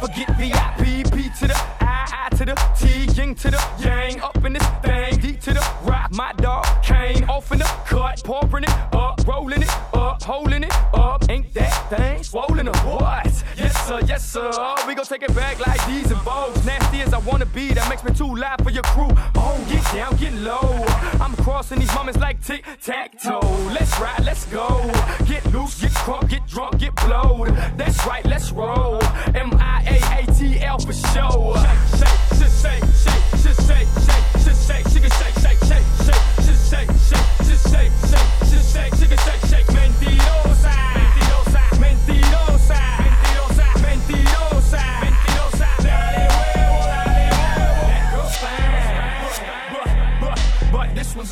forget VIP, P to the I, I to the T, Ying to the Yang, up in this thing, D to the rock, my dog, Kane, off in the cut, pouring it up, rolling it up, holding it up, ain't that thing swollen or what? Yes sir, yes sir, we gon' take it back like these and bows, nasty as I wanna be, that makes me too loud for your crew, oh get down, get low, I'm crossing these moments like tic-tac-toe, let's ride, let's go, get loose, get crunk, get drunk, get blowed, that's right, let's roll.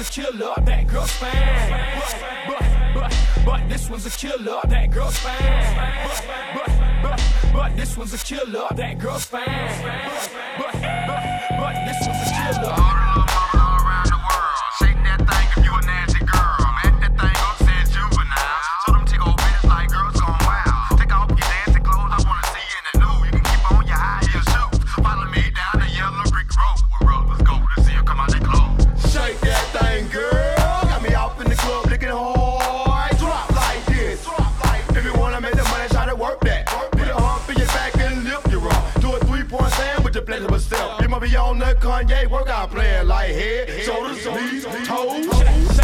One's a killer. That girl's fine, but but but but this one's a killer. That girl's fine, but but but but this one's a killer. That girl's fine, but but but but this one's a killer. Be on the Kanye workout plan like head, shoulders, knees, toes.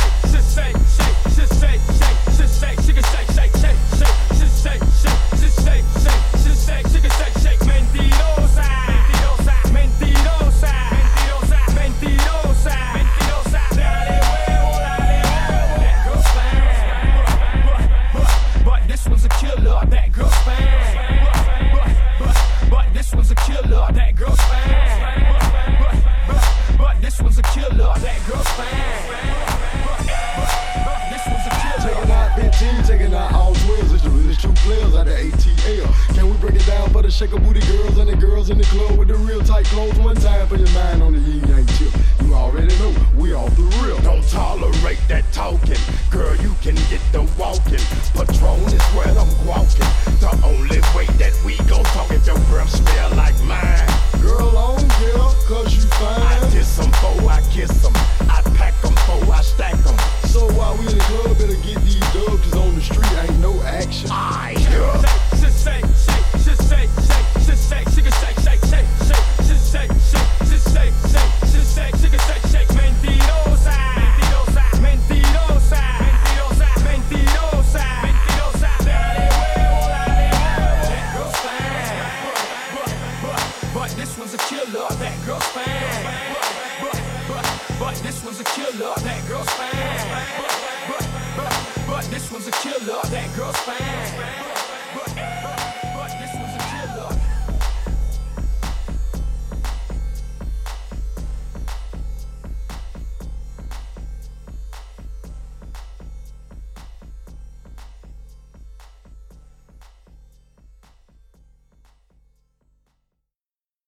This one's a killer, that girl's fine. This one's a killer. Taking out 15, taking out all twins. It's the realest true players out of ATL. Can we break it down for the shaker booty girls and the girls in the club with the real tight clothes? One time for your